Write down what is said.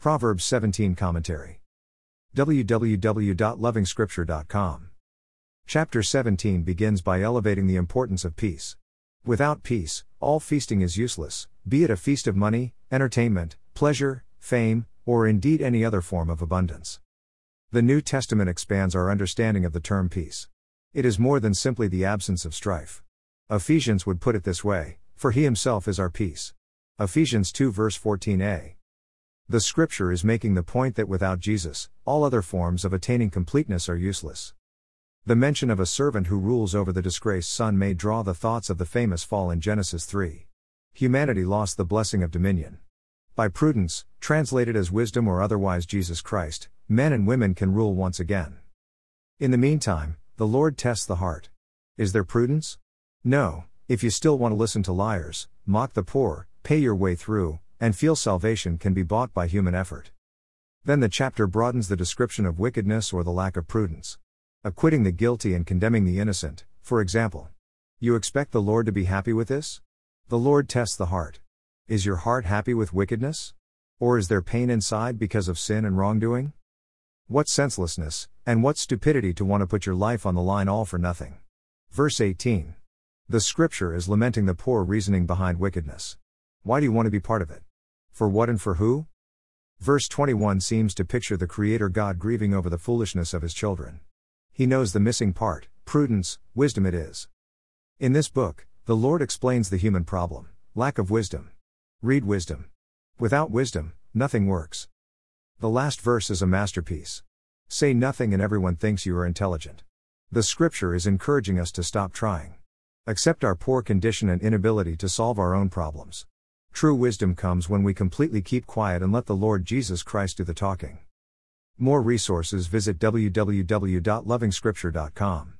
Proverbs 17 Commentary. www.lovingscripture.com. Chapter 17 begins by elevating the importance of peace. Without peace, all feasting is useless, be it a feast of money, entertainment, pleasure, fame, or indeed any other form of abundance. The New Testament expands our understanding of the term peace. It is more than simply the absence of strife. Ephesians would put it this way For he himself is our peace. Ephesians 2 verse 14a. The scripture is making the point that without Jesus, all other forms of attaining completeness are useless. The mention of a servant who rules over the disgraced son may draw the thoughts of the famous fall in Genesis 3. Humanity lost the blessing of dominion. By prudence, translated as wisdom or otherwise Jesus Christ, men and women can rule once again. In the meantime, the Lord tests the heart. Is there prudence? No, if you still want to listen to liars, mock the poor, pay your way through, and feel salvation can be bought by human effort. Then the chapter broadens the description of wickedness or the lack of prudence acquitting the guilty and condemning the innocent, for example. You expect the Lord to be happy with this? The Lord tests the heart. Is your heart happy with wickedness? Or is there pain inside because of sin and wrongdoing? What senselessness, and what stupidity to want to put your life on the line all for nothing. Verse 18. The scripture is lamenting the poor reasoning behind wickedness. Why do you want to be part of it? For what and for who? Verse 21 seems to picture the Creator God grieving over the foolishness of his children. He knows the missing part, prudence, wisdom it is. In this book, the Lord explains the human problem lack of wisdom. Read wisdom. Without wisdom, nothing works. The last verse is a masterpiece. Say nothing and everyone thinks you are intelligent. The scripture is encouraging us to stop trying. Accept our poor condition and inability to solve our own problems. True wisdom comes when we completely keep quiet and let the Lord Jesus Christ do the talking. More resources visit www.lovingscripture.com.